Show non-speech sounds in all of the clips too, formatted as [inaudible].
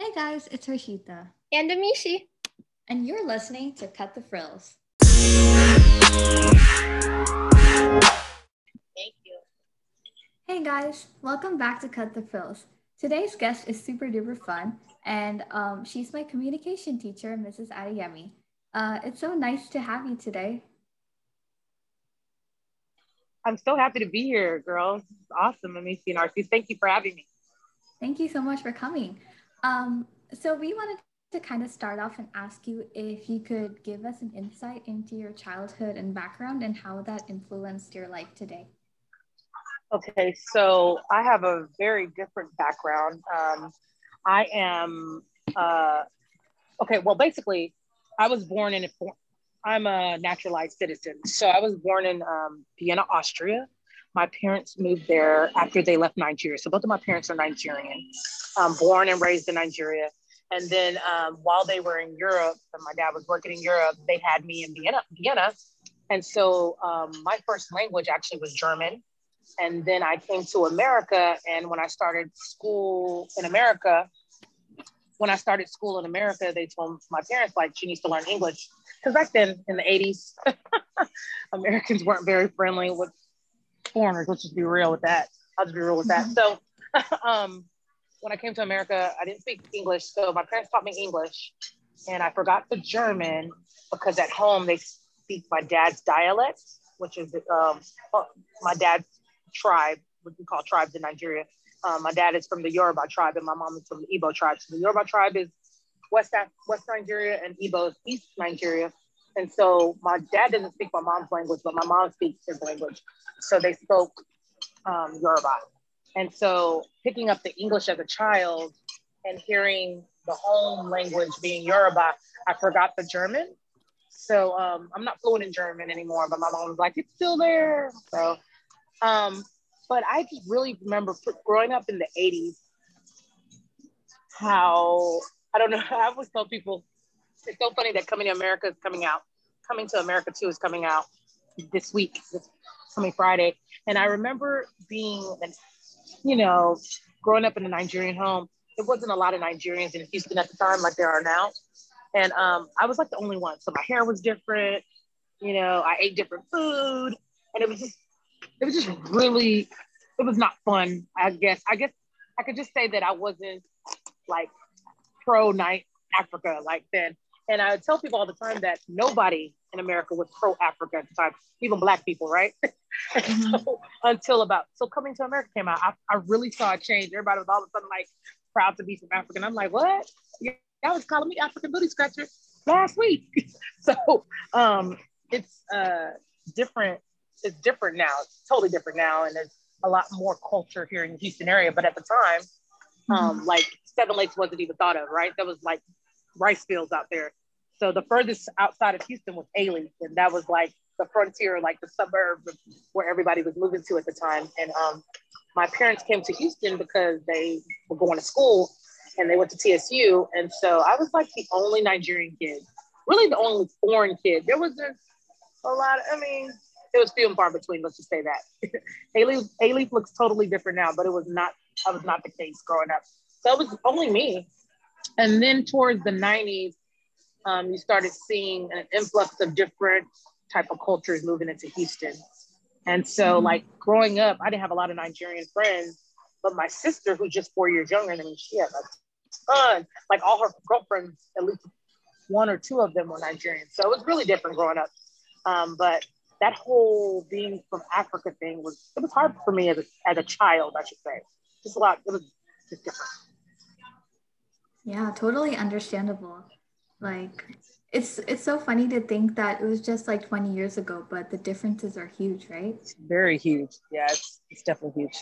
Hey guys, it's Harshita. And Amishi. And you're listening to Cut the Frills. Thank you. Hey guys, welcome back to Cut the Frills. Today's guest is super duper fun, and um, she's my communication teacher, Mrs. Adeyemi. Uh, it's so nice to have you today. I'm so happy to be here, girls. Awesome, Amishi and Arceus. Thank you for having me. Thank you so much for coming. Um, so we wanted to kind of start off and ask you if you could give us an insight into your childhood and background and how that influenced your life today. Okay, so I have a very different background. Um, I am, uh, okay, well, basically, I was born in, I'm a naturalized citizen. So I was born in um, Vienna, Austria. My parents moved there after they left Nigeria. So both of my parents are Nigerian, um, born and raised in Nigeria. And then um, while they were in Europe, and my dad was working in Europe, they had me in Vienna. Vienna. And so um, my first language actually was German. And then I came to America. And when I started school in America, when I started school in America, they told my parents, like, she needs to learn English. Because back then in the 80s, [laughs] Americans weren't very friendly with foreigners. Let's just be real with that. I'll just be real with that. So, [laughs] um, when I came to America, I didn't speak English. So my parents taught me English and I forgot the German because at home they speak my dad's dialect, which is um, my dad's tribe, what we call tribes in Nigeria. Um, my dad is from the Yoruba tribe and my mom is from the Igbo tribe. So the Yoruba tribe is West, West Nigeria and Igbo is East Nigeria. And so my dad doesn't speak my mom's language, but my mom speaks his language. So they spoke um, Yoruba. And so picking up the English as a child and hearing the home language being Yoruba, I forgot the German. So um, I'm not fluent in German anymore, but my mom was like, it's still there. So, um, but I just really remember growing up in the 80s, how, I don't know, [laughs] I always tell people, it's so funny that Coming to America is coming out. Coming to America Too is coming out this week, this coming Friday. And I remember being you know, growing up in a Nigerian home, there wasn't a lot of Nigerians in Houston at the time like there are now. And um, I was like the only one. So my hair was different, you know, I ate different food. And it was just, it was just really, it was not fun, I guess. I guess I could just say that I wasn't like pro night Africa like then. And I would tell people all the time that nobody in America was pro Africa at the time, even black people, right? [laughs] mm-hmm. so, until about so coming to America came out, I, I really saw a change. Everybody was all of a sudden like proud to be from Africa. And I'm like, what? Y'all was calling me African booty scratcher last week. [laughs] so um it's uh different, it's different now. It's totally different now. And there's a lot more culture here in the Houston area. But at the time, um, mm-hmm. like Seven Lakes wasn't even thought of, right? There was like rice fields out there. So the furthest outside of Houston was Alief, and that was like the frontier, like the suburb where everybody was moving to at the time. And um, my parents came to Houston because they were going to school and they went to TSU. And so I was like the only Nigerian kid, really the only foreign kid. There wasn't a lot, of, I mean, it was few and far between, let's just say that. [laughs] Alief looks totally different now, but it was not, that was not the case growing up. So it was only me. And then towards the 90s, um, you started seeing an influx of different type of cultures moving into Houston. And so, mm-hmm. like growing up, I didn't have a lot of Nigerian friends, but my sister, who's just four years younger than me, she had a ton. Like all her girlfriends, at least one or two of them were Nigerian. So it was really different growing up. Um, but that whole being from Africa thing was it was hard for me as a, as a child, I should say. Just a lot. It was just different. Yeah, totally understandable. Like it's it's so funny to think that it was just like 20 years ago, but the differences are huge, right? It's very huge. Yeah, it's, it's definitely huge.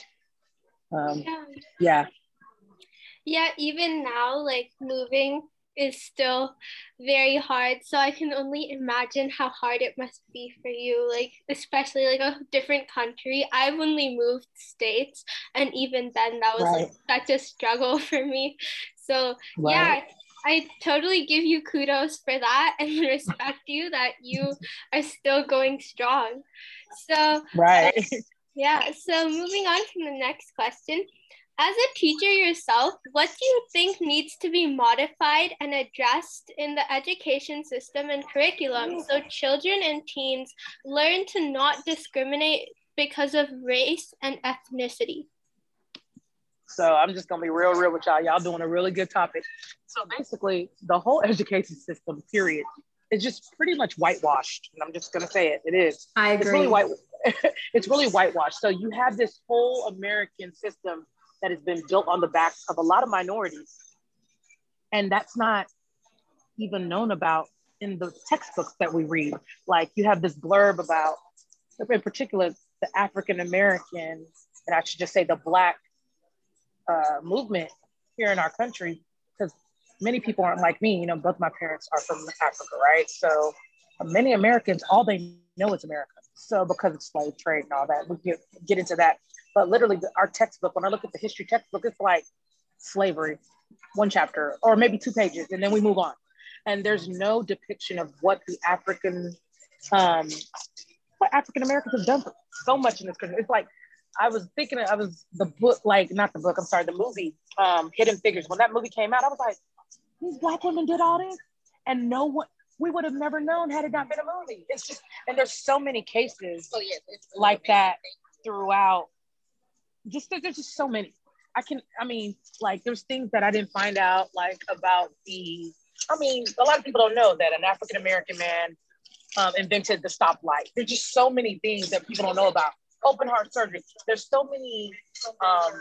Um, yeah. yeah. Yeah, even now, like moving is still very hard. So I can only imagine how hard it must be for you, like especially like a different country. I've only moved states, and even then, that was right. like such a struggle [laughs] for me. So right. yeah, I totally give you kudos for that and [laughs] respect you that you are still going strong. So right. Yeah. So moving on to the next question. as a teacher yourself, what do you think needs to be modified and addressed in the education system and curriculum so children and teens learn to not discriminate because of race and ethnicity? So I'm just gonna be real, real with y'all. Y'all doing a really good topic. So basically, the whole education system, period, is just pretty much whitewashed. And I'm just gonna say it. It is. I agree. It's really white. [laughs] it's really whitewashed. So you have this whole American system that has been built on the backs of a lot of minorities, and that's not even known about in the textbooks that we read. Like you have this blurb about, in particular, the African American, and I should just say the Black uh, movement here in our country, because many people aren't like me. You know, both my parents are from Africa, right? So many Americans, all they know is America. So because of slave trade and all that, we get, get into that. But literally, our textbook, when I look at the history textbook, it's like slavery, one chapter, or maybe two pages, and then we move on. And there's no depiction of what the African, um, what African Americans have done so much in this country. It's like I was thinking, I was the book, like not the book. I'm sorry, the movie, um, Hidden Figures. When that movie came out, I was like, these black women did all this, and no one. We would have never known had it not been a movie. It's just, and there's so many cases oh, yeah, like that throughout. Just there's just so many. I can, I mean, like there's things that I didn't find out, like about the. I mean, a lot of people don't know that an African American man um, invented the stoplight. There's just so many things that people don't know about open heart surgery. There's so many um,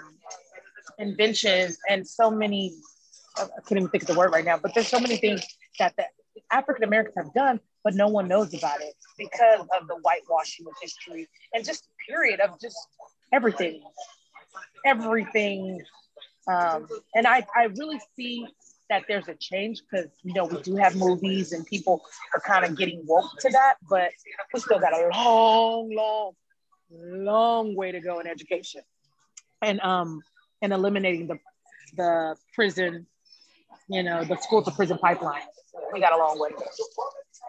inventions and so many, I can't even think of the word right now, but there's so many things that the African Americans have done, but no one knows about it because of the whitewashing of history and just period of just everything, everything. Um, and I, I really see that there's a change because you know we do have movies and people are kind of getting woke to that, but we still got a long, long long way to go in education and um and eliminating the the prison you know the school to prison pipeline. We got a long way to go.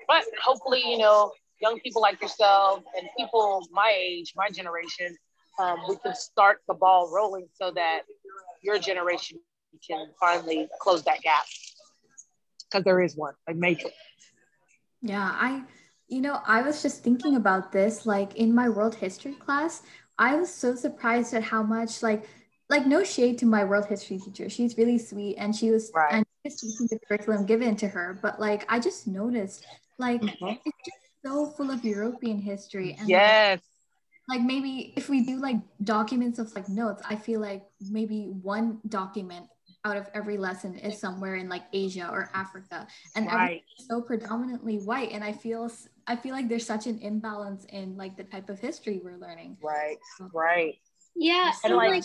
But hopefully you know young people like yourself and people my age my generation um, we can start the ball rolling so that your generation can finally close that gap. Because there is one. A major yeah i you know, I was just thinking about this like in my world history class. I was so surprised at how much like like no shade to my world history teacher. She's really sweet and she was right. and she was teaching the curriculum given to her. But like I just noticed like mm-hmm. it's just so full of European history. And yes. Like, like maybe if we do like documents of like notes, I feel like maybe one document out of every lesson is somewhere in like Asia or Africa, and right. so predominantly white. And I feel I feel like there's such an imbalance in like the type of history we're learning. Right, right. Yeah, and like, like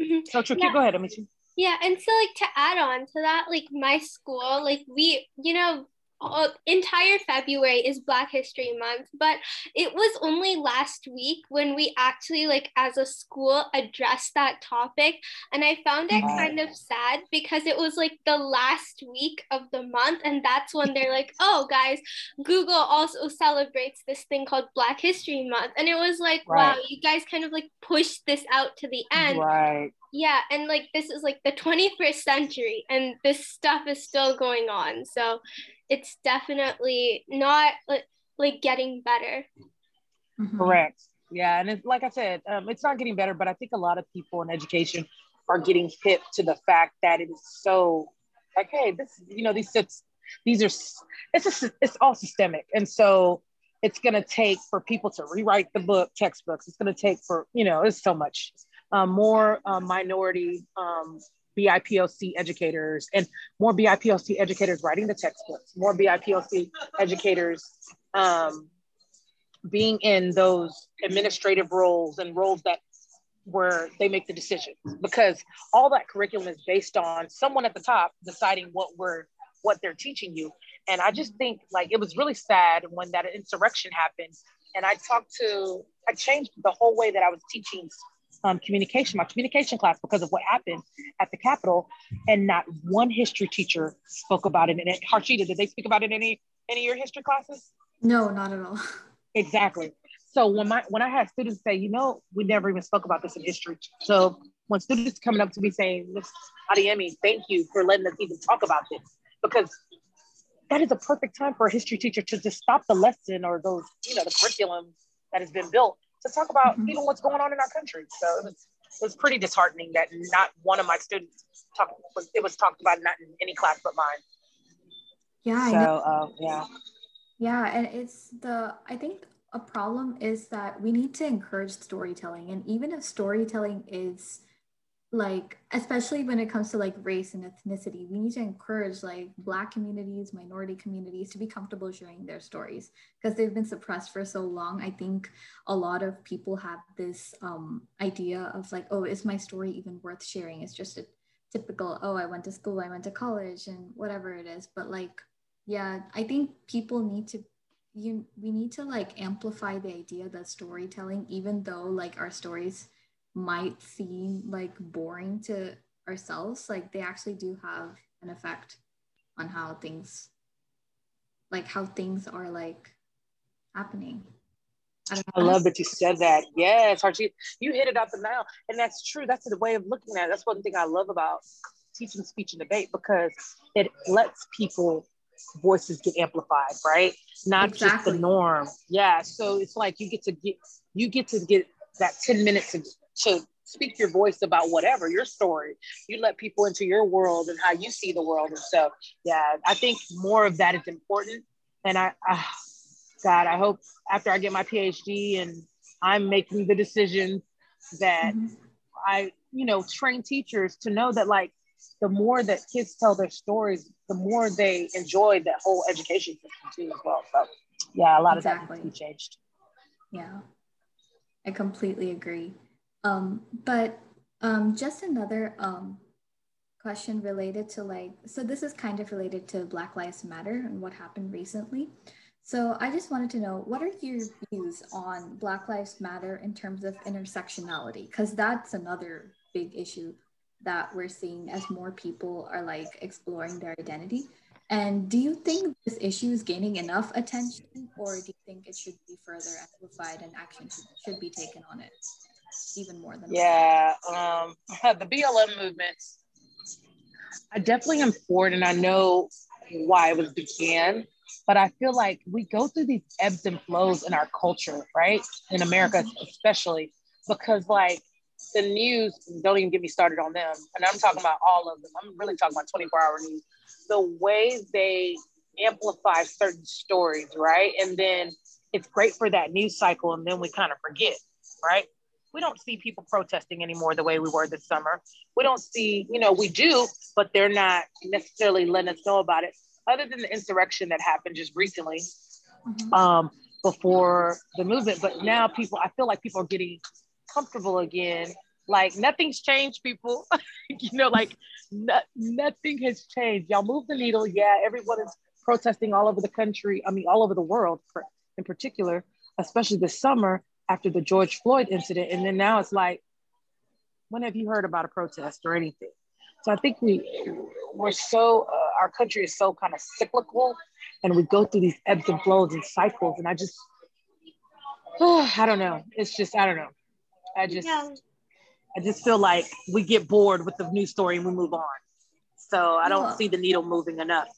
mm-hmm. so tricky. Yeah. Go ahead, Amishi. Yeah, and so like to add on to that, like my school, like we, you know, uh, entire February is Black History Month, but it was only last week when we actually, like, as a school, addressed that topic. And I found it kind of sad because it was like the last week of the month. And that's when they're like, oh, guys, Google also celebrates this thing called Black History Month. And it was like, right. wow, you guys kind of like pushed this out to the end. Right. Yeah. And like, this is like the 21st century, and this stuff is still going on. So, it's definitely not like getting better. Mm-hmm. Correct. Yeah, and it's like I said, um, it's not getting better, but I think a lot of people in education are getting hip to the fact that it is so like, hey, this, you know, these sits, these are, it's a, it's all systemic, and so it's going to take for people to rewrite the book textbooks. It's going to take for you know, it's so much um, more um, minority um, BIPOC educators and more BIPOC educators writing the textbooks, more BIPOC educators um, being in those administrative roles and roles that where they make the decisions because all that curriculum is based on someone at the top deciding what we're what they're teaching you. And i just think like it was really sad when that insurrection happened. And i talked to i changed the whole way that i was teaching um, communication, my communication class, because of what happened at the Capitol, and not one history teacher spoke about it. And it, Harshita, did they speak about it in any any of your history classes? No, not at all. Exactly. So when my when I had students say, you know, we never even spoke about this in history. So when students coming up to me saying, Miss Adeyemi, thank you for letting us even talk about this. Because that is a perfect time for a history teacher to just stop the lesson or those, you know, the curriculum that has been built to talk about mm-hmm. even what's going on in our country. So it was, it was pretty disheartening that not one of my students talked, was, it was talked about not in any class but mine. Yeah. So, um, yeah. Yeah. And it's the, I think a problem is that we need to encourage storytelling. And even if storytelling is like, especially when it comes to like race and ethnicity, we need to encourage like Black communities, minority communities to be comfortable sharing their stories because they've been suppressed for so long. I think a lot of people have this um, idea of like, oh, is my story even worth sharing? It's just a typical, oh, I went to school, I went to college, and whatever it is. But like, yeah, I think people need to you we need to like amplify the idea that storytelling even though like our stories might seem like boring to ourselves like they actually do have an effect on how things like how things are like happening I, I love that you said that. Yes, Archie, you hit it out the nail. And that's true. That's the way of looking at it. That's one thing I love about teaching speech and debate because it lets people voices get amplified, right? Not exactly. just the norm. Yeah. So it's like you get to get you get to get that 10 minutes to, to speak your voice about whatever your story. You let people into your world and how you see the world. And so yeah, I think more of that is important. And I, I God, I hope after I get my PhD and I'm making the decision that mm-hmm. I, you know, train teachers to know that like the more that kids tell their stories, the more they enjoy that whole education system too as well. So yeah, a lot exactly. of that needs to be changed. Yeah, I completely agree. Um, but um, just another um, question related to like, so this is kind of related to Black Lives Matter and what happened recently. So I just wanted to know what are your views on Black Lives Matter in terms of intersectionality? Because that's another big issue that we're seeing as more people are like exploring their identity. And do you think this issue is gaining enough attention, or do you think it should be further amplified and action should, should be taken on it even more than? Yeah, um, [laughs] the BLM movement. I definitely am for it, and I know why it was began. But I feel like we go through these ebbs and flows in our culture, right? In America, especially, because like the news, don't even get me started on them. And I'm talking about all of them. I'm really talking about 24 hour news. The way they amplify certain stories, right? And then it's great for that news cycle. And then we kind of forget, right? We don't see people protesting anymore the way we were this summer. We don't see, you know, we do, but they're not necessarily letting us know about it, other than the insurrection that happened just recently mm-hmm. um, before the movement. But now people, I feel like people are getting comfortable again. Like nothing's changed, people. [laughs] you know, like no, nothing has changed. Y'all move the needle. Yeah, everyone is protesting all over the country. I mean, all over the world in particular, especially this summer after the George Floyd incident. And then now it's like, when have you heard about a protest or anything? So I think we we're so uh, our country is so kind of cyclical, and we go through these ebbs and flows and cycles. And I just, oh, [sighs] I don't know. It's just I don't know. I just yeah. I just feel like we get bored with the news story and we move on. So I don't see the needle moving enough.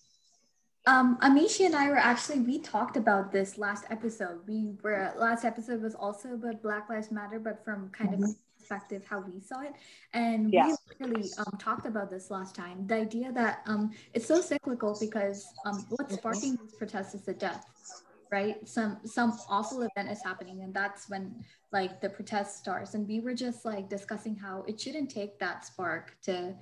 Um, Amishi and I were actually we talked about this last episode. We were last episode was also about Black Lives Matter, but from kind mm-hmm. of perspective how we saw it, and yeah. we really um, talked about this last time. The idea that um, it's so cyclical because um, what's sparking these protests is the death right some some awful event is happening and that's when like the protest starts and we were just like discussing how it shouldn't take that spark to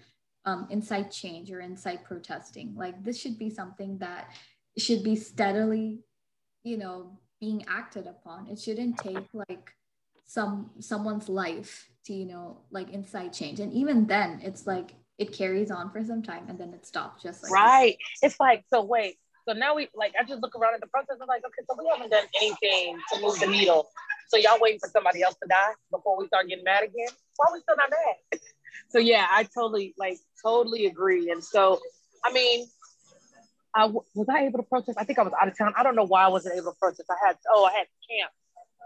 um, incite change or incite protesting like this should be something that should be steadily you know being acted upon it shouldn't take like some someone's life to you know like incite change and even then it's like it carries on for some time and then it stops just like right this. it's like so wait so now we like I just look around at the process and like, okay, so we haven't done anything to move the needle. So y'all waiting for somebody else to die before we start getting mad again? Why are we still not mad? [laughs] so yeah, I totally like totally agree. And so I mean, I was I able to protest? I think I was out of town. I don't know why I wasn't able to protest. I had oh I had camp,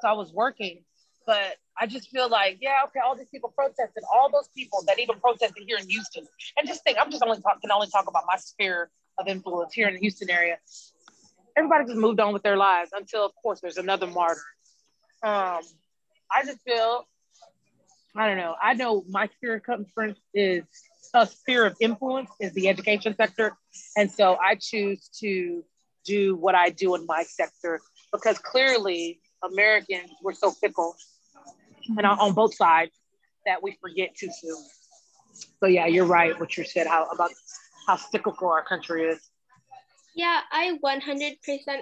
so I was working, but I just feel like, yeah, okay, all these people protested, all those people that even protested here in Houston. And just think, I'm just only talk, can only talk about my sphere of influence here in the Houston area. Everybody just moved on with their lives until, of course, there's another martyr. Um, I just feel, I don't know. I know my sphere of conference is a sphere of influence is the education sector, and so I choose to do what I do in my sector because clearly Americans we're so fickle, and on, both sides that we forget too soon. So yeah, you're right. What you said how about how cyclical our country is. Yeah, I 100%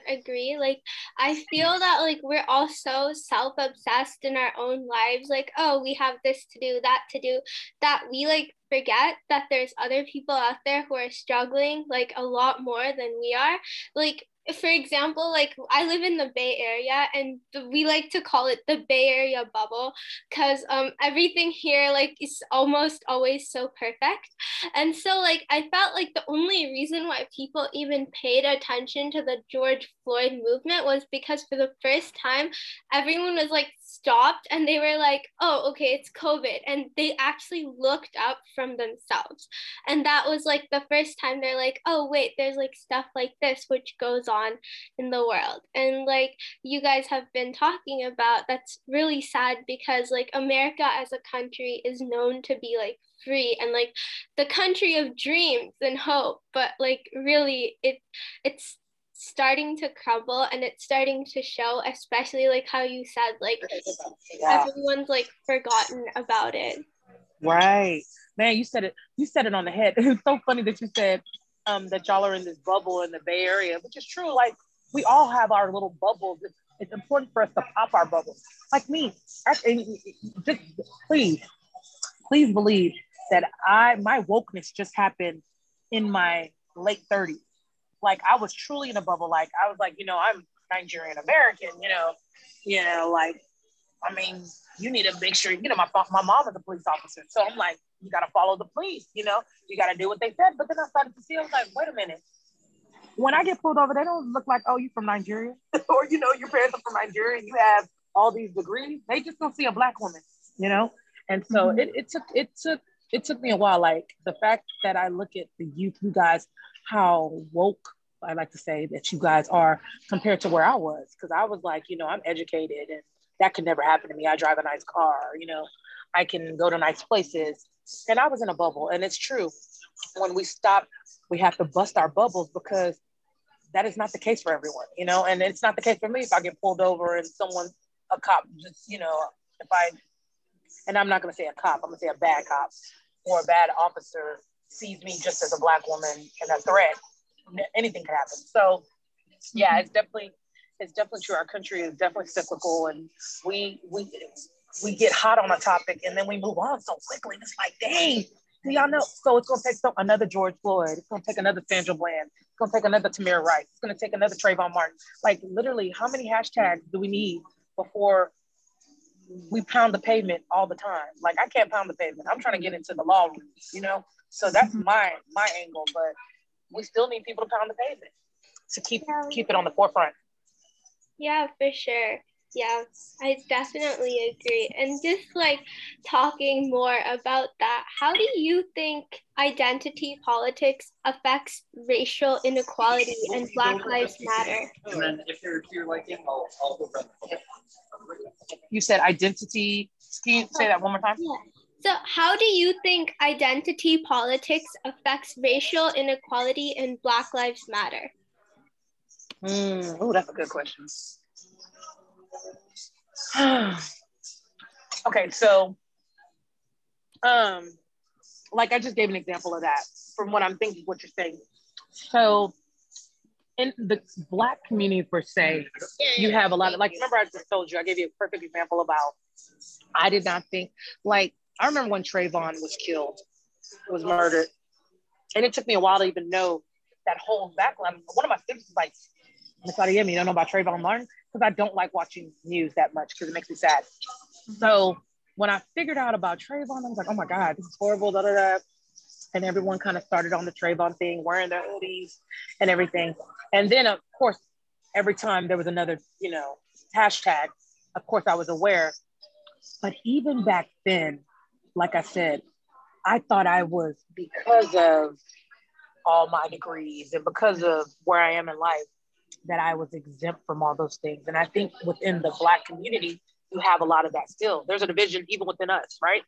agree. Like, I feel that, like, we're all so self obsessed in our own lives. Like, oh, we have this to do, that to do, that we, like, forget that there's other people out there who are struggling, like, a lot more than we are. Like, for example, like I live in the Bay Area and we like to call it the Bay Area bubble because um, everything here like is almost always so perfect. And so like I felt like the only reason why people even paid attention to the George Floyd movement was because for the first time everyone was like stopped and they were like, oh, okay, it's COVID. And they actually looked up from themselves. And that was like the first time they're like, oh, wait, there's like stuff like this which goes on in the world. And like you guys have been talking about, that's really sad because like America as a country is known to be like free and like the country of dreams and hope but like really it it's starting to crumble and it's starting to show especially like how you said like yeah. everyone's like forgotten about it right man you said it you said it on the head [laughs] it's so funny that you said um that y'all are in this bubble in the bay area which is true. Like we all have our little bubbles. It's, it's important for us to pop our bubbles. Like me I, just please please believe that i my wokeness just happened in my late 30s like I was truly in a bubble. Like I was like, you know, I'm Nigerian American, you know, you know, like, I mean, you need to make sure, you know, my, my mom is a police officer. So I'm like, you got to follow the police, you know, you got to do what they said. But then I started to see, I was like, wait a minute. When I get pulled over, they don't look like, oh, you from Nigeria [laughs] or, you know, your parents are from Nigeria and you have all these degrees. They just don't see a black woman, you know? And so mm-hmm. it, it took, it took, it took me a while. Like the fact that I look at the youth, you guys how woke I like to say that you guys are compared to where I was. Because I was like, you know, I'm educated and that could never happen to me. I drive a nice car, you know, I can go to nice places. And I was in a bubble. And it's true. When we stop, we have to bust our bubbles because that is not the case for everyone, you know, and it's not the case for me if I get pulled over and someone, a cop, just, you know, if I, and I'm not going to say a cop, I'm going to say a bad cop or a bad officer sees me just as a black woman and a threat, anything could happen. So yeah, it's definitely it's definitely true. Our country is definitely cyclical, and we we we get hot on a topic and then we move on so quickly. It's like, dang, do y'all know? So it's gonna take some, another George Floyd. It's gonna take another Sandra Bland. It's gonna take another Tamir Rice. It's gonna take another Trayvon Martin. Like literally, how many hashtags do we need before we pound the pavement all the time? Like I can't pound the pavement. I'm trying to get into the law rooms, you know. So that's mm-hmm. my my angle, but we still need people to pound the pavement to keep keep it on the forefront. Yeah, for sure. Yeah, I definitely agree. And just like talking more about that, how do you think identity politics affects racial inequality and Black Lives Matter? And then if you're, if you're like, I'll, I'll you said identity. Can you say that one more time? Yeah. So, how do you think identity politics affects racial inequality and Black Lives Matter? Mm, oh, that's a good question. [sighs] okay, so, um, like I just gave an example of that from what I'm thinking, what you're saying. So, in the Black community per se, you have a lot of like. Remember, I just told you I gave you a perfect example about. I did not think like I remember when Trayvon was killed, was murdered, and it took me a while to even know that whole background. One of my students was like, Adeyemi, oh, you don't know about Trayvon Martin? Because I don't like watching news that much because it makes me sad. So when I figured out about Trayvon, I was like, oh my God, this is horrible, da da da. And everyone kind of started on the Trayvon thing, wearing their hoodies and everything. And then, of course, every time there was another, you know, hashtag, of course, I was aware But even back then, like I said, I thought I was because of all my degrees and because of where I am in life that I was exempt from all those things. And I think within the Black community, you have a lot of that still. There's a division even within us, right?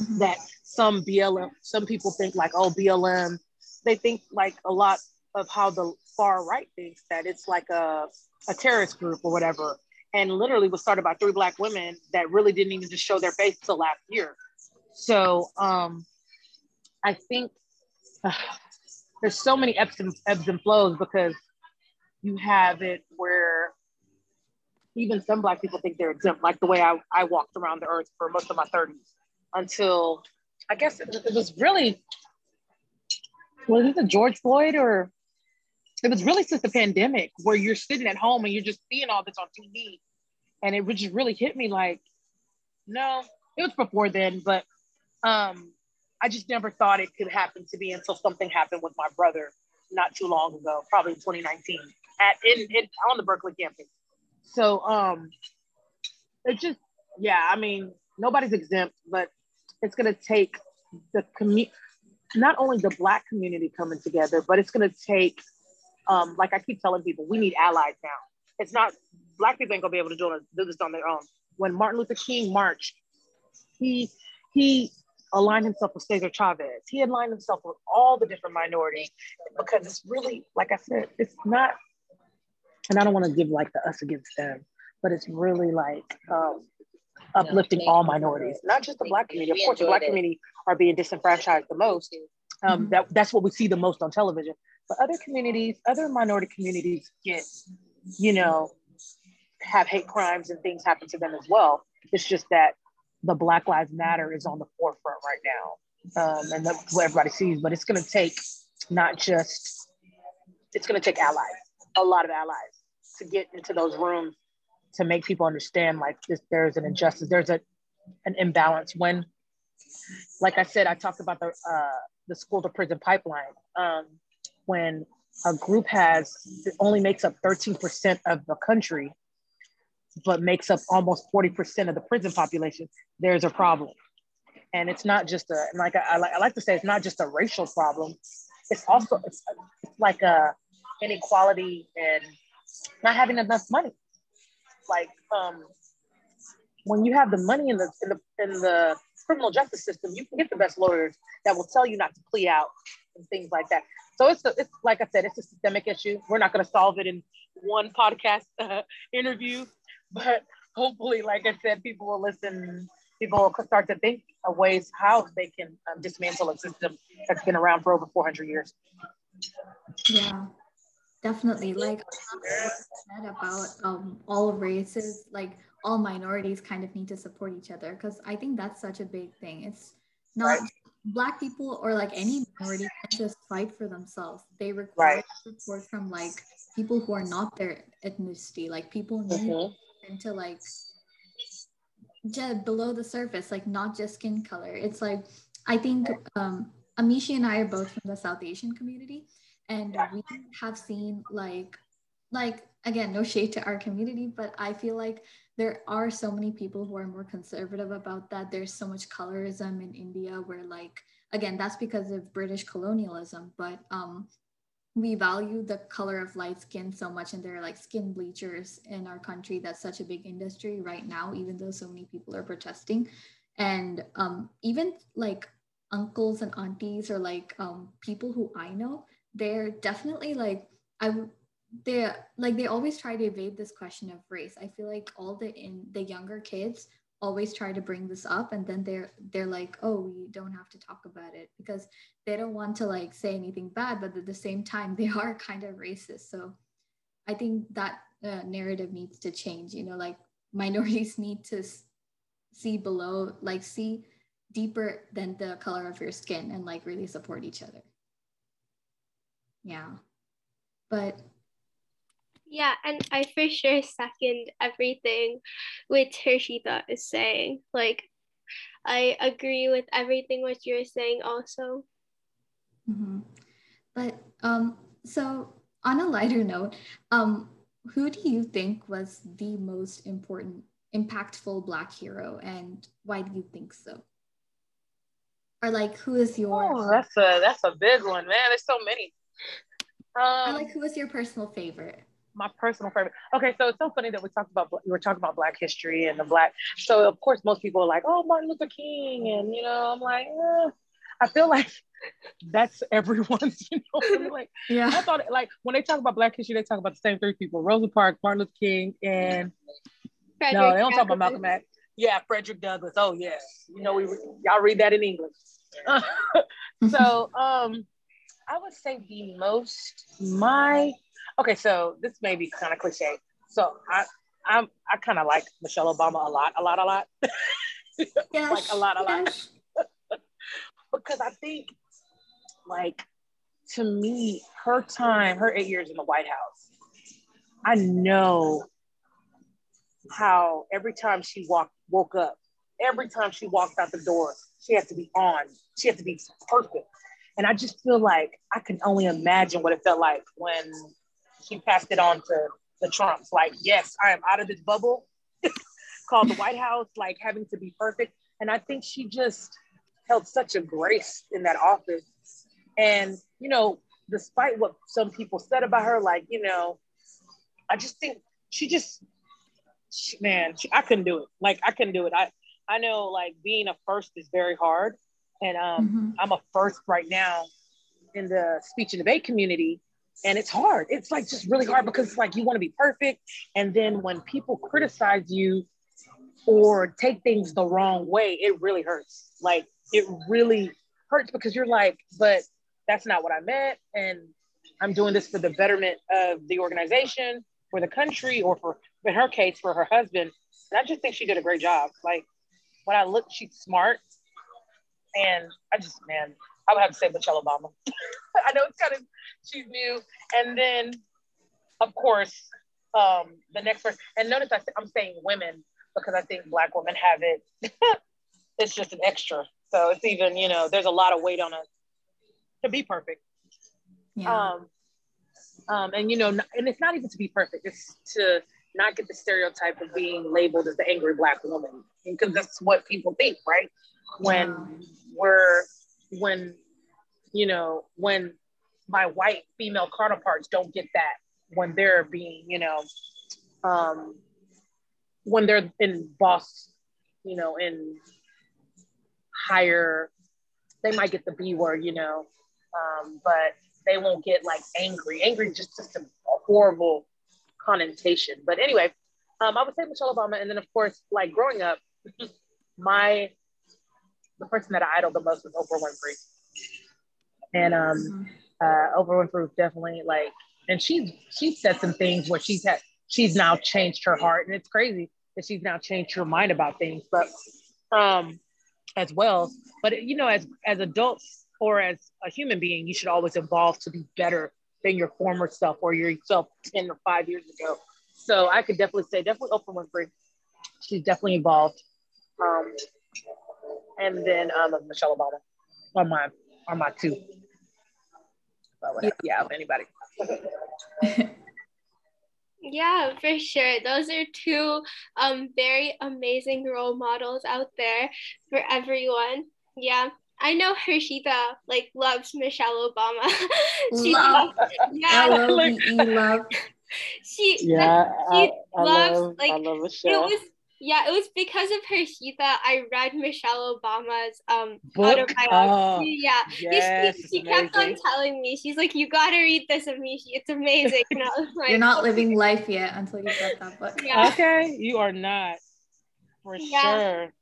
Mm-hmm. That some BLM, some people think like, oh, BLM, they think like a lot of how the far right thinks that it's like a, a terrorist group or whatever. And literally was started by three black women that really didn't even just show their face till last year. So um, I think uh, [sighs] there's so many ebbs and, ebbs and flows because you have it where even some black people think they're exempt, like the way I, I walked around the earth for most of my 30s until I guess it, it was really, was it the George Floyd or it was really since the pandemic where you're sitting at home and you're just seeing all this on TV. And it just really hit me like, no, it was before then, but um, I just never thought it could happen to me until something happened with my brother not too long ago, probably in 2019 at in, in on the Berkeley campus. So um it just yeah, I mean nobody's exempt, but it's gonna take the community not only the black community coming together, but it's gonna take um like I keep telling people, we need allies now. It's not black people ain't gonna be able to do, do this on their own. When Martin Luther King marched, he he aligned himself with Cesar Chavez. He aligned himself with all the different minorities because it's really, like I said, it's not and I don't want to give like the us against them, but it's really like um, uplifting all minorities, not just the black community. Of course, the black community are being disenfranchised the most. Um, mm-hmm. that, that's what we see the most on television. But other communities, other minority communities get, you know, have hate crimes and things happen to them as well. It's just that the Black Lives Matter is on the forefront right now. Um, and that's what everybody sees. But it's going to take not just, it's going to take allies, a lot of allies to get into those rooms to make people understand like this there's an injustice there's a an imbalance. When like i said i talked about the uh, the school to prison pipeline. Um, when a group has only makes up 13% of the country but makes up almost 40% of the prison population there's a problem. And it's not just a like I, I, like, I like to say it's not just a racial problem. It's also it's, it's like a inequality and not having enough money. Like um, when you have the money in the, in the in the criminal justice system, you can get the best lawyers that will tell you not to plea out and things like that. So it's a, it's like I said, it's a systemic issue. We're not going to solve it in one podcast [laughs] uh, interview, but hopefully, like I said, people will listen. People will start to think of ways how they can um, dismantle a system that's been around for over 400 years. Yeah, definitely like said about um, all races like all minorities kind of need to support each other because i think that's such a big thing it's not right. black people or like any minority can just fight for themselves they require right. support from like people who are not their ethnicity like people need mm-hmm. into like just below the surface like not just skin color it's like i think um amishi and i are both from the south asian community and we have seen like like again no shade to our community but i feel like there are so many people who are more conservative about that. There's so much colorism in india where like again that's because of british colonialism but um we value the color of light skin so much and there are like skin bleachers in our country. That's such a big industry right now even though so many people are protesting. And um, even like uncles and aunties or like um, people who i know they're definitely like I they like they always try to evade this question of race. I feel like all the in the younger kids always try to bring this up and then they're they're like oh we don't have to talk about it because they don't want to like say anything bad but at the same time they are [laughs] kind of racist so i think that uh, narrative needs to change you know like minorities [laughs] need to see below like see deeper than the color of your skin and like really support each other yeah but yeah and i for sure second everything which Harshita is saying like i agree with everything what you're saying also mm-hmm. but um so on a lighter note um who do you think was the most important impactful Black hero, and why do you think so? Or like, who is your? Oh, that's a that's a big one, man. There's so many. Um, like, who was your personal favorite? My personal favorite. Okay, so it's so funny that we talked about we were talking about Black history and the Black. So of course, most people are like, "Oh, Martin Luther King," and you know, I'm like, eh. I feel like [laughs] that's everyone's, [laughs] you know, [laughs] like, yeah. I thought like when they talk about Black history, they talk about the same three people: Rosa Parks, Martin Luther King, and Frederick no, they don't talk about Malcolm X. Yeah, Frederick Douglass. Oh yes, you know we y'all read that in English. so um, I would say the most my okay. So this may be kind of cliche. So I I'm I kind of like Michelle Obama a lot, a lot, a lot. [laughs] yes, like a lot, a lot. [laughs] because I think like to me, her time, her eight years in the White House, I know how every time she walked woke up, every time she walked out the door, she had to be on. She had to be perfect. And I just feel like I can only imagine what it felt like when she passed it on to the Trumps. Like, yes, I am out of this bubble [laughs] called the White House, like having to be perfect. And I think she just held such a grace in that office. And, you know, despite what some people said about her, like, you know, I just think she just, she, man, she, I couldn't do it. Like, I couldn't do it. I, I know like being a first is very hard. And um, mm-hmm. I'm a first right now in the speech and debate community. And it's hard. It's like just really hard because it's like you want to be perfect. And then when people criticize you or take things the wrong way, it really hurts. Like it really hurts because you're like, but that's not what I meant. And I'm doing this for the betterment of the organization, for the country, or for, in her case, for her husband. And I just think she did a great job. Like when I look, she's smart. And I just, man, I would have to say Michelle Obama. [laughs] I know it's kind of, she's new. And then, of course, um, the next person, and notice I, I'm saying women because I think Black women have it. [laughs] it's just an extra. So it's even, you know, there's a lot of weight on us to be perfect. Yeah. Um, um, and you know, and it's not even to be perfect. It's to not get the stereotype of being labeled as the angry black woman because that's what people think, right? When we're when you know when my white female counterparts don't get that when they're being, you know, um, when they're in boss, you know, in higher, they might get the B word, you know, um, but they won't get like angry. Angry just just a, a horrible connotation. But anyway, um, I would say Michelle Obama, and then of course, like growing up, [laughs] my the person that I idoled the most was Oprah Winfrey, and um, uh, Oprah Winfrey was definitely like, and she's she's said some things where she's had she's now changed her heart, and it's crazy that she's now changed her mind about things, but um, as well. But you know, as as adults or as a human being, you should always evolve to be better than your former self or yourself 10 or five years ago. So I could definitely say, definitely Oprah Winfrey. She's definitely evolved. Um, and then um, Michelle Obama are my are my two. But yeah, anybody. [laughs] yeah, for sure. Those are two um very amazing role models out there for everyone. Yeah. I know Harshita like loves Michelle Obama. [laughs] she love. loves, yeah, I love [laughs] like, love. She yeah, she I, I loves love, like I love Michelle. it was yeah, it was because of her Harshita I read Michelle Obama's um Book? autobiography. Oh, yeah, yes, she, she kept on telling me she's like, "You gotta read this, Amishi. It's amazing." Like, You're not living life yet until you read that book. Yeah. [laughs] Okay, you are not for yeah. sure.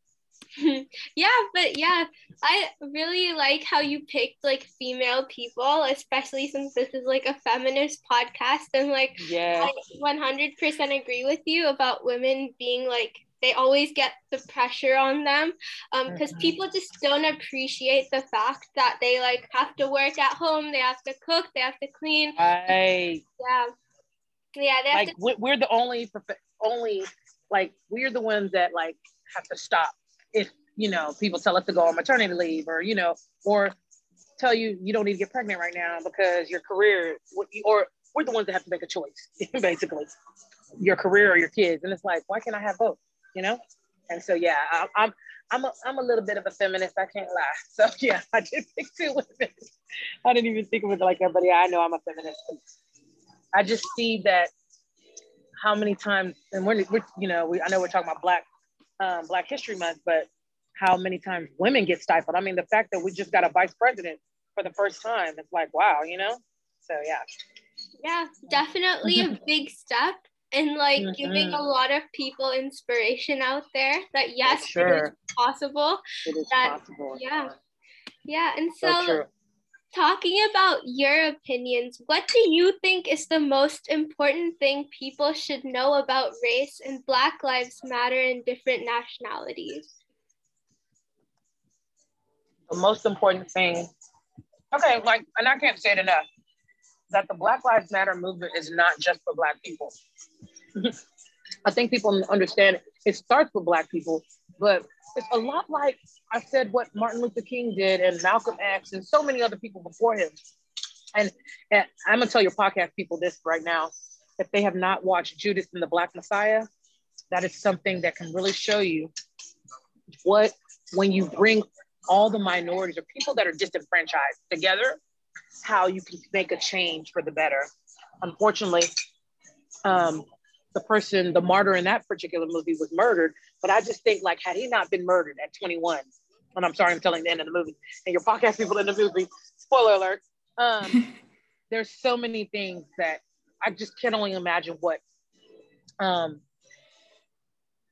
[laughs] yeah, but yeah, I really like how you picked like female people, especially since this is like a feminist podcast. And like, yeah, I 100% agree with you about women being like, they always get the pressure on them because um, people just don't appreciate the fact that they like have to work at home, they have to cook, they have to clean. Right. Yeah. Yeah. They like, to- we're the only, only, like, we're the ones that like have to stop if you know people tell us to go on maternity leave or you know or tell you you don't need to get pregnant right now because your career or we're the ones that have to make a choice [laughs] basically your career or your kids and it's like why can't i have both you know? And so, yeah, I, I'm, I'm a, I'm a little bit of a feminist. I can't lie. [laughs] So yeah, I did pick two women. I didn't even think of it like that, but yeah, I know I'm a feminist. I just see that how many times, and we're, we're you know, we, I know we're talking about Black um, Black History Month, but how many times women get stifled. I mean, the fact that we just got a vice president for the first time, it's like, wow, you know? So yeah. Yeah, definitely a [laughs] big step and like mm-hmm. giving a lot of people inspiration out there that yes, sure. it is possible. It is that, possible. Yeah. Yeah. And so, so talking about your opinions, what do you think is the most important thing people should know about race and Black Lives Matter in different nationalities? The most important thing, okay, like, and I can't say it enough, that the Black Lives Matter movement is not just for Black people. I think people understand it. starts with Black people, but it's a lot like I said what Martin Luther King did and Malcolm X and so many other people before him. And, and I'm gonna tell your podcast people this right now. If they have not watched Judas and the Black Messiah, that is something that can really show you what when you bring all the minorities or people that are disenfranchised together, how you can make a change for the better. Unfortunately, um, the person, the martyr in that particular movie was murdered. But I just think like, had he not been murdered at 21, and I'm sorry, I'm telling the end of the movie, and your podcast people in the movie, spoiler alert, um, [laughs] there's so many things that I just can only imagine what um,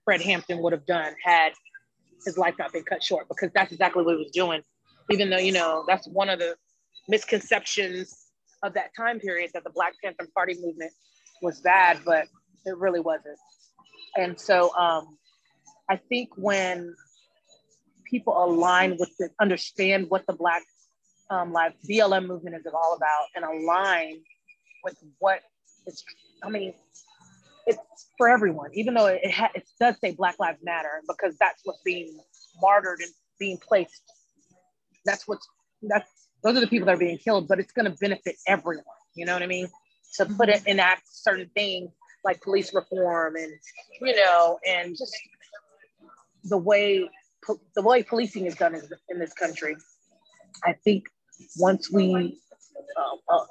Fred Hampton would have done had his life not been cut short, because that's exactly what he was doing. Even though, you know, that's one of the misconceptions of that time period that the Black Panther Party movement was bad, but it really wasn't. And so um, I think when people align with understand what the Black um, Lives BLM movement is all about and align with what it's, I mean, it's for everyone, even though it, ha- it does say Black Lives Matter because that's what's being martyred and being placed. That's what's, that's, those are the people that are being killed, but it's going to benefit everyone. You know what I mean? To put it enact certain things like police reform and you know and just the way the way policing is done in this country i think once we uh, uh,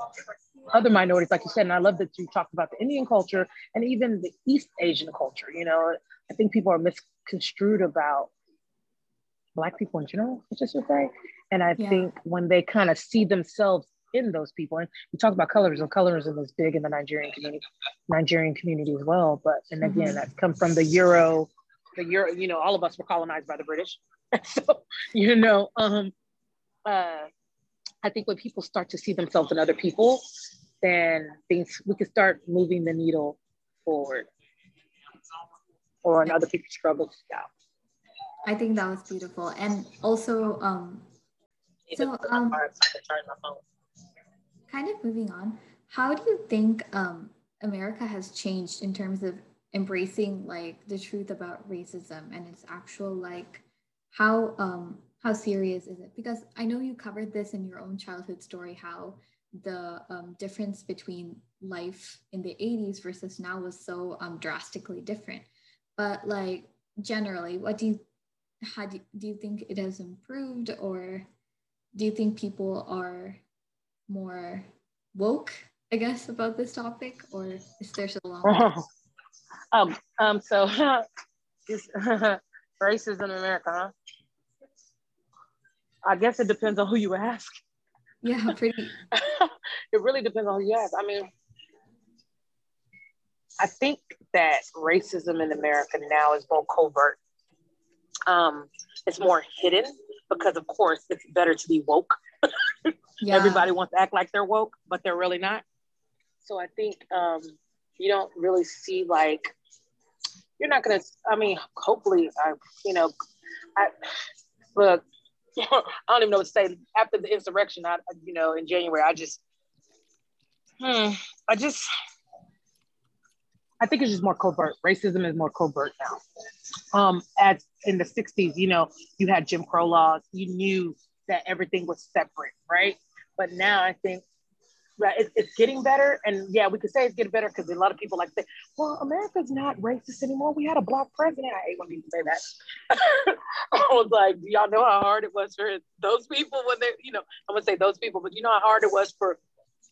other minorities like you said and i love that you talked about the indian culture and even the east asian culture you know i think people are misconstrued about black people in general let's just say and i yeah. think when they kind of see themselves in those people. And we talk about colorism. Colorism is big in the Nigerian community, Nigerian community as well. But and again, mm-hmm. that's come from the Euro, the Euro. You know, all of us were colonized by the British. [laughs] so you know, um, uh, I think when people start to see themselves in other people, then things we can start moving the needle forward, or in other people's struggles. Yeah. I think that was beautiful, and also, um, so um, kind of moving on, how do you think um, America has changed in terms of embracing like the truth about racism and its actual like how um, how serious is it? Because I know you covered this in your own childhood story, how the um, difference between life in the 80s versus now was so um, drastically different. But like generally, what do you how do, do you think it has improved or do you think people are more woke, I guess, about this topic, or is there still a long? [laughs] um, um, so [laughs] is [laughs] racism in America, huh? I guess it depends on who you ask. Yeah, pretty. it really depends on who you ask. I mean, I think that racism in America now is more covert. Um, it's more hidden because, of course, it's better to be woke yeah. Everybody wants to act like they're woke, but they're really not. So I think um, you don't really see like you're not gonna. I mean, hopefully, I you know, I look. [laughs] I don't even know what to say. After the insurrection, I you know in January, I just, hmm, I just, I think it's just more covert. Racism is more covert now. Um, at in the '60s, you know, you had Jim Crow laws. You knew that everything was separate, right? But now I think right, it, it's getting better. And yeah, we could say it's getting better because a lot of people like say, well, America's not racist anymore. We had a black president. I hate when people say that. [laughs] I was like, do y'all know how hard it was for those people when they, you know, I'm gonna say those people, but you know how hard it was for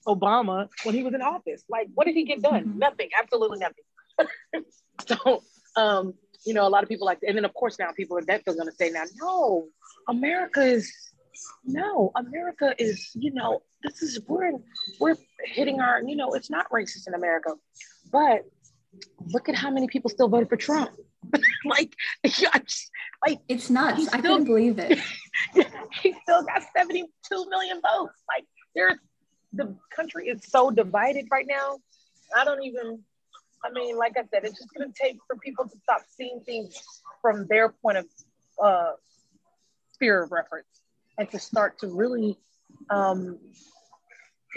Obama when he was in office. Like, what did he get done? Mm-hmm. Nothing, absolutely nothing. [laughs] so, um, you know, a lot of people like, and then of course now people are definitely going to say now, no, America is, no, America is, you know, this is we're we're hitting our, you know, it's not racist in America, but look at how many people still voted for Trump. [laughs] like, [laughs] just, like it's nuts. Still, I couldn't believe it. [laughs] he still got 72 million votes. Like, there's the country is so divided right now. I don't even, I mean, like I said, it's just going to take for people to stop seeing things from their point of uh, sphere of reference and to start to really um,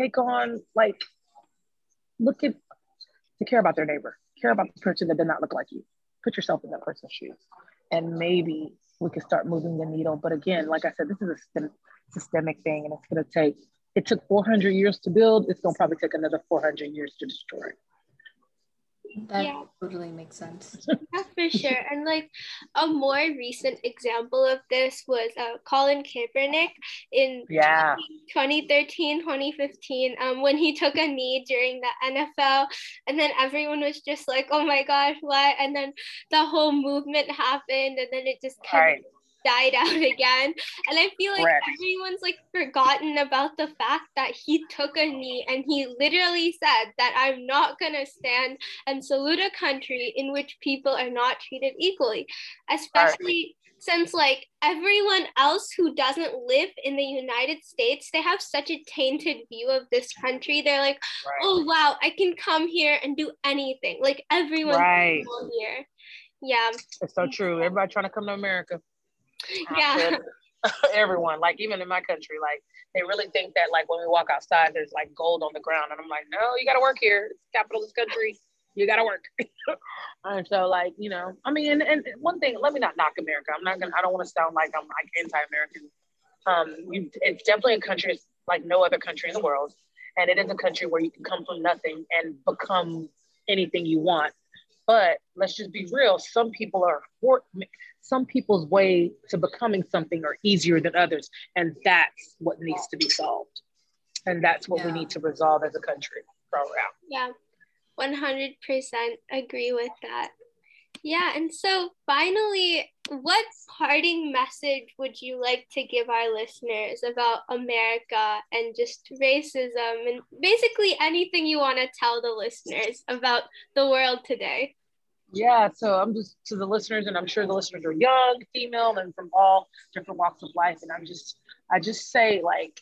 take on, like, look at, to care about their neighbor, care about the person that did not look like you. Put yourself in that person's shoes. And maybe we can start moving the needle. But again, like I said, this is a systemic thing and it's going to take it took 400 years to build, it's going to probably take another 400 years to destroy. That yeah. totally makes sense. [laughs] Yeah, for sure. And like a more recent example of this was uh, Colin Kaepernick in yeah. 2013, 2015, um, when he took a knee during the NFL. And then everyone was just like, oh my gosh, what? And then the whole movement happened. And then it just kind right. of died [laughs] out again. And I feel like Correct. everyone's like forgotten about the fact that he took a knee and he literally said that I'm not gonna stand and salute a country in which people are not treated equally, especially. Right. Since like everyone else who doesn't live in the United States, they have such a tainted view of this country. They're like, right. "Oh wow, I can come here and do anything." Like everyone right. here. Yeah. It's so true. Everybody trying to come to America yeah. [laughs] [laughs] everyone like even in my country like they really think that like when we walk outside there's like gold on the ground and i'm like no you got to work here. It's capitalist country. You got to work. [laughs] And so like you know i mean and, and one thing let me not knock america. I'm not gonna i don't want to sound like i'm like anti-american. Um you, it's definitely a country like no other country in the world and it is a country where you can come from nothing and become anything you want. But let's just be real some people are for, some people's way to becoming something are easier than others and that's what needs to be solved. And that's what yeah. we need to resolve as a country. Yeah 100% agree with that. Yeah and so finally what parting message would you like to give our listeners about america and just racism and basically anything you want to tell the listeners about the world today yeah, so I'm just to the listeners, and I'm sure the listeners are young, female, and from all different walks of life. And I'm just, I just say like,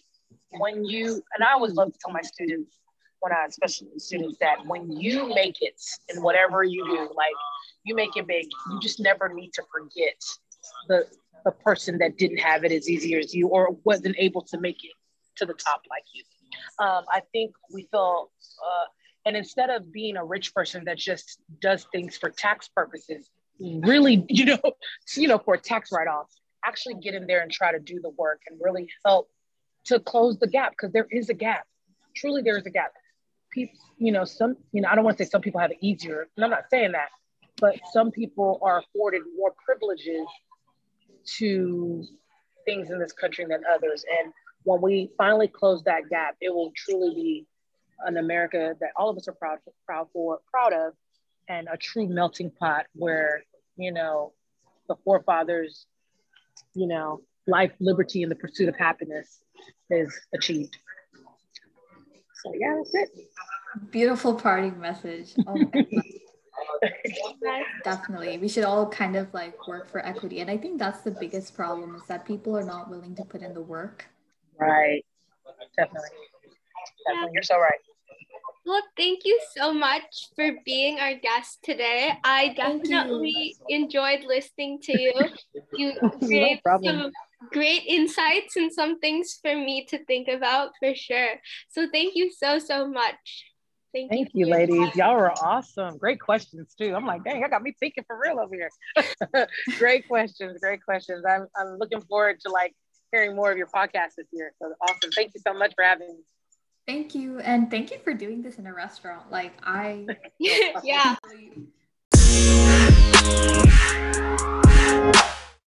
when you, and I always love to tell my students, when I, especially students, that when you make it in whatever you do, like you make it big, you just never need to forget the the person that didn't have it as easy as you or wasn't able to make it to the top like you. Um, I think we feel. Uh, and instead of being a rich person that just does things for tax purposes, really, [laughs] you know, you know, for tax write-off, actually get in there and try to do the work and really help to close the gap because there is a gap. Truly, there is a gap. People, you know, some, you know, I don't want to say some people have it easier, and I'm not saying that, but some people are afforded more privileges to things in this country than others. And when we finally close that gap, it will truly be an America that all of us are proud proud for proud of, and a true melting pot where you know the forefathers, you know, life, liberty, and the pursuit of happiness is achieved. So yeah, that's it. Beautiful parting message. Oh [laughs] Definitely. We should all kind of like work for equity. And I think that's the biggest problem is that people are not willing to put in the work. Right. Definitely. Definitely. You're so right. Well, thank you so much for being our guest today. I definitely enjoyed listening to you. You [laughs] gave no some great insights and some things for me to think about for sure. So thank you so, so much. Thank, Thank you, you ladies. Y'all were awesome. Great questions too. I'm like, dang, I got me thinking for real over here. [laughs] great questions. Great questions. I'm, I'm looking forward to like hearing more of your podcast this year. So awesome. Thank you so much for having me. Thank you. And thank you for doing this in a restaurant. Like, I. [laughs] yeah. yeah.